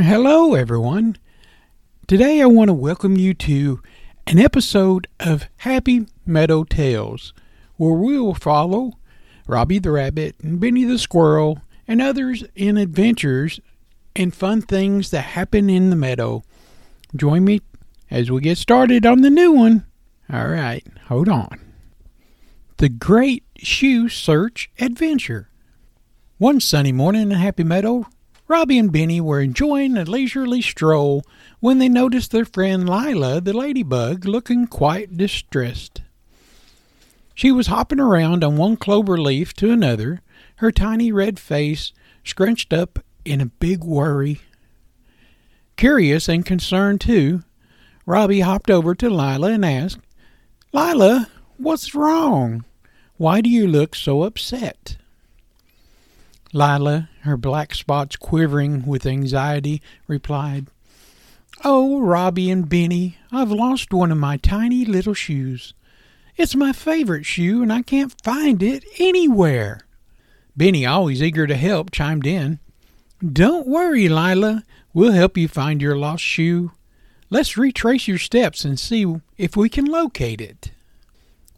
Hello, everyone. Today I want to welcome you to an episode of Happy Meadow Tales, where we will follow Robbie the Rabbit and Benny the Squirrel and others in adventures and fun things that happen in the meadow. Join me as we get started on the new one. All right, hold on. The Great Shoe Search Adventure. One sunny morning in Happy Meadow, Robbie and Benny were enjoying a leisurely stroll when they noticed their friend Lila the ladybug looking quite distressed. She was hopping around on one clover leaf to another, her tiny red face scrunched up in a big worry. Curious and concerned, too, Robbie hopped over to Lila and asked, Lila, what's wrong? Why do you look so upset? Lila, her black spots quivering with anxiety, replied, Oh, Robbie and Benny, I've lost one of my tiny little shoes. It's my favorite shoe, and I can't find it anywhere. Benny, always eager to help, chimed in. Don't worry, Lila. We'll help you find your lost shoe. Let's retrace your steps and see if we can locate it.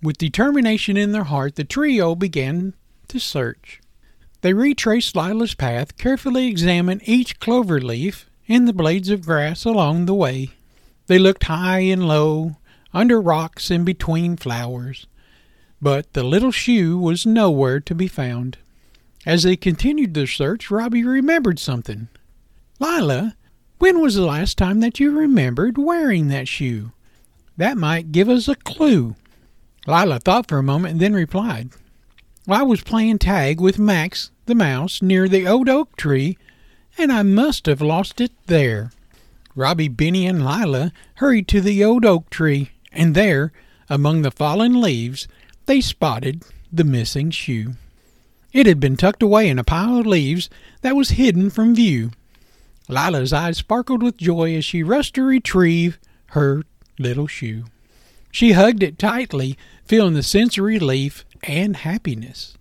With determination in their heart, the trio began to search. They retraced Lila's path, carefully examined each clover leaf and the blades of grass along the way. They looked high and low, under rocks and between flowers, but the little shoe was nowhere to be found. As they continued their search, Robbie remembered something. Lila, when was the last time that you remembered wearing that shoe? That might give us a clue. Lila thought for a moment and then replied, I was playing tag with Max the mouse near the old oak tree, and I must have lost it there. Robbie, Benny, and Lila hurried to the old oak tree, and there, among the fallen leaves, they spotted the missing shoe. It had been tucked away in a pile of leaves that was hidden from view. Lila's eyes sparkled with joy as she rushed to retrieve her little shoe. She hugged it tightly, feeling the sense of relief and happiness.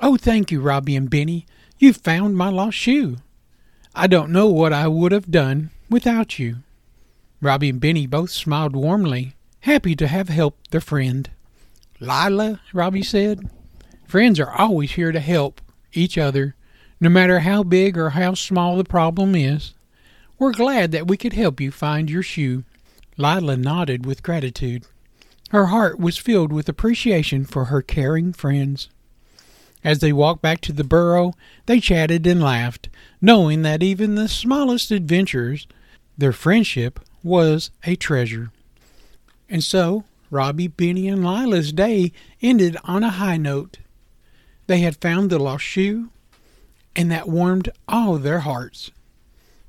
Oh, thank you, Robbie and Benny. You found my lost shoe. I don't know what I would have done without you. Robbie and Benny both smiled warmly, happy to have helped their friend. Lila, Robbie said, friends are always here to help each other, no matter how big or how small the problem is. We're glad that we could help you find your shoe. Lila nodded with gratitude. Her heart was filled with appreciation for her caring friends. As they walked back to the burrow, they chatted and laughed, knowing that even the smallest adventures, their friendship was a treasure. And so, Robbie, Benny, and Lila's day ended on a high note. They had found the lost shoe, and that warmed all their hearts.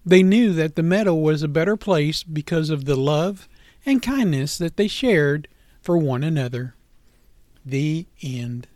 They knew that the meadow was a better place because of the love and kindness that they shared for one another. The end.